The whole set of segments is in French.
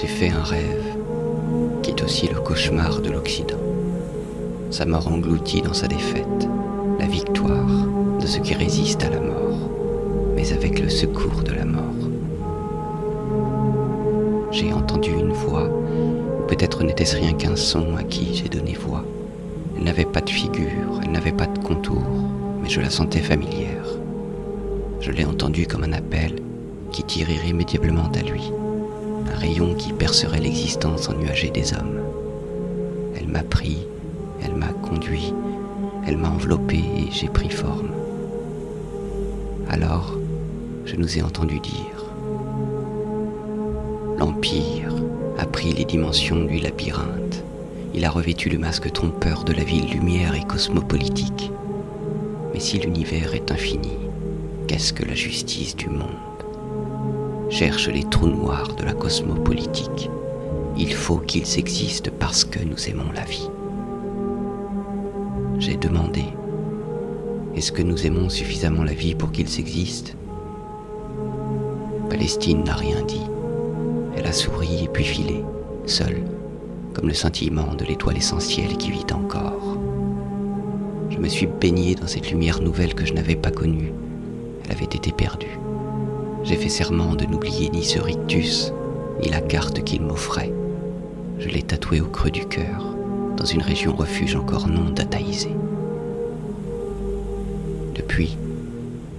j'ai fait un rêve qui est aussi le cauchemar de l'Occident. Sa mort engloutie dans sa défaite, la victoire de ceux qui résistent à la mort, mais avec le secours de la mort. J'ai entendu une voix, peut-être n'était-ce rien qu'un son à qui j'ai donné voix. Elle n'avait pas de figure, elle n'avait pas de contour, mais je la sentais familière. Je l'ai entendue comme un appel qui tire irrémédiablement à lui, un rayon qui percerait l'existence ennuagée des hommes. Elle m'a pris, elle m'a conduit, elle m'a enveloppé et j'ai pris forme. Alors, je nous ai entendu dire L'Empire a pris les dimensions du labyrinthe. Il a revêtu le masque trompeur de la ville lumière et cosmopolitique. Mais si l'univers est infini, qu'est-ce que la justice du monde? Cherche les trous noirs de la cosmopolitique. Il faut qu'ils existent parce que nous aimons la vie. J'ai demandé, est-ce que nous aimons suffisamment la vie pour qu'ils existent? Palestine n'a rien dit. Elle a souri et puis filé, seule, comme le scintillement de l'étoile essentielle qui vit encore. Je me suis baigné dans cette lumière nouvelle que je n'avais pas connue. Elle avait été perdue. J'ai fait serment de n'oublier ni ce rictus, ni la carte qu'il m'offrait. Je l'ai tatoué au creux du cœur, dans une région refuge encore non dataïsée. Depuis,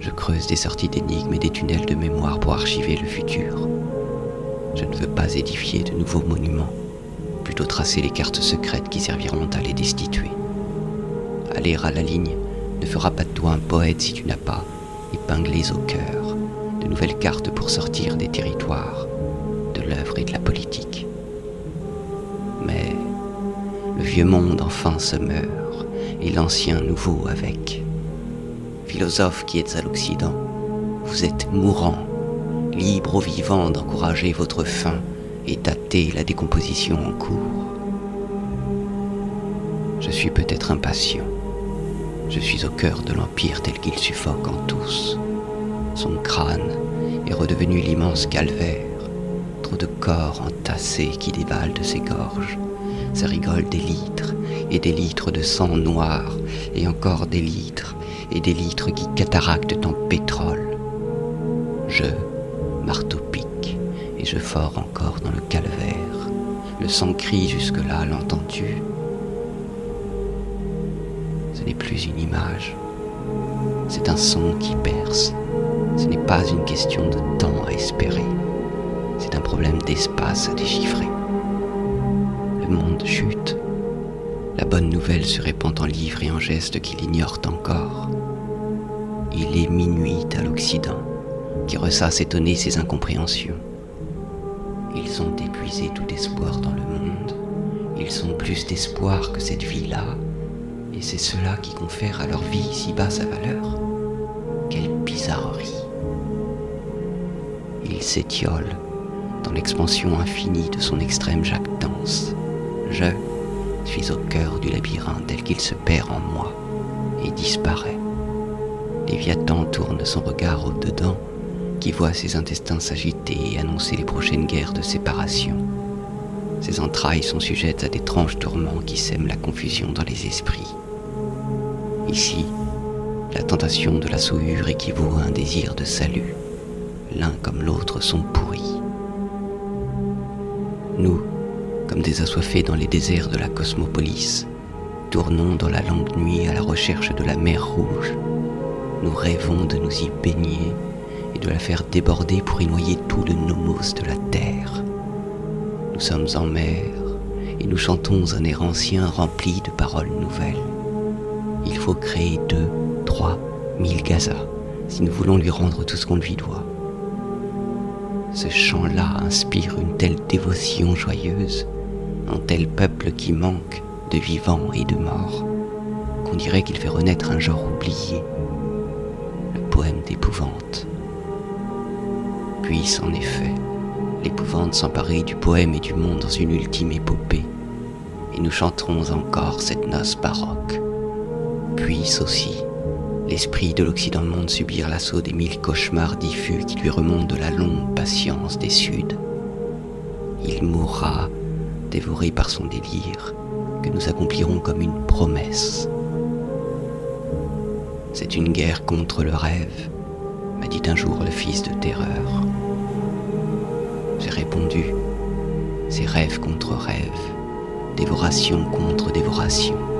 je creuse des sorties d'énigmes et des tunnels de mémoire pour archiver le futur. Je ne veux pas édifier de nouveaux monuments, plutôt tracer les cartes secrètes qui serviront à les destituer. Aller à la ligne ne fera pas de toi un poète si tu n'as pas, épinglés au cœur, de nouvelles cartes pour sortir des territoires, de l'œuvre et de la politique. Mais le vieux monde enfin se meurt, et l'ancien nouveau avec. Philosophe qui êtes à l'Occident, vous êtes mourant libre aux vivants d'encourager votre faim et tâter la décomposition en cours. Je suis peut-être impatient. Je suis au cœur de l'Empire tel qu'il suffoque en tous. Son crâne est redevenu l'immense calvaire, trop de corps entassés qui dévalent de ses gorges. Ça rigole des litres et des litres de sang noir, et encore des litres et des litres qui cataractent en pétrole. Je, marteau pique, et je fors encore dans le calvaire. Le sang crie jusque-là, l'entends-tu? Ce n'est plus une image, c'est un son qui perce. Ce n'est pas une question de temps à espérer, c'est un problème d'espace à déchiffrer. Le monde chute. La bonne nouvelle se répand en livres et en gestes qu'il ignore encore. Il est minuit à l'Occident qui ressasse étonné ses incompréhensions. Ils ont épuisé tout espoir dans le monde. Ils ont plus d'espoir que cette vie-là. Et c'est cela qui confère à leur vie si bas sa valeur. Quelle bizarrerie. Ils s'étiolent dans l'expansion infinie de son extrême jactance. Je suis au cœur du labyrinthe tel qu'il se perd en moi et disparaît. Léviathan tourne son regard au-dedans qui voit ses intestins s'agiter et annoncer les prochaines guerres de séparation. Ses entrailles sont sujettes à d'étranges tourments qui sèment la confusion dans les esprits. Ici, la tentation de la souillure équivaut à un désir de salut. L'un comme l'autre sont pourris. Nous, comme des assoiffés dans les déserts de la cosmopolis, tournons dans la longue nuit à la recherche de la mer rouge. Nous rêvons de nous y baigner et de la faire déborder pour y noyer tout le nomos de la terre. Nous sommes en mer et nous chantons un air ancien rempli de paroles nouvelles. Il faut créer deux, trois, mille gazas si nous voulons lui rendre tout ce qu'on lui doit. Ce chant-là inspire une telle dévotion joyeuse, un tel peuple qui manque de vivants et de morts, qu'on dirait qu'il fait renaître un genre oublié, le poème d'épouvante puisse en effet l'épouvante s'emparer du poème et du monde dans une ultime épopée, et nous chanterons encore cette noce baroque. Puisse aussi l'esprit de l'Occident monde subir l'assaut des mille cauchemars diffus qui lui remontent de la longue patience des Suds. il mourra, dévoré par son délire, que nous accomplirons comme une promesse. C'est une guerre contre le rêve, m'a dit un jour le fils de terreur. J'ai répondu, c'est rêve contre rêve, dévoration contre dévoration.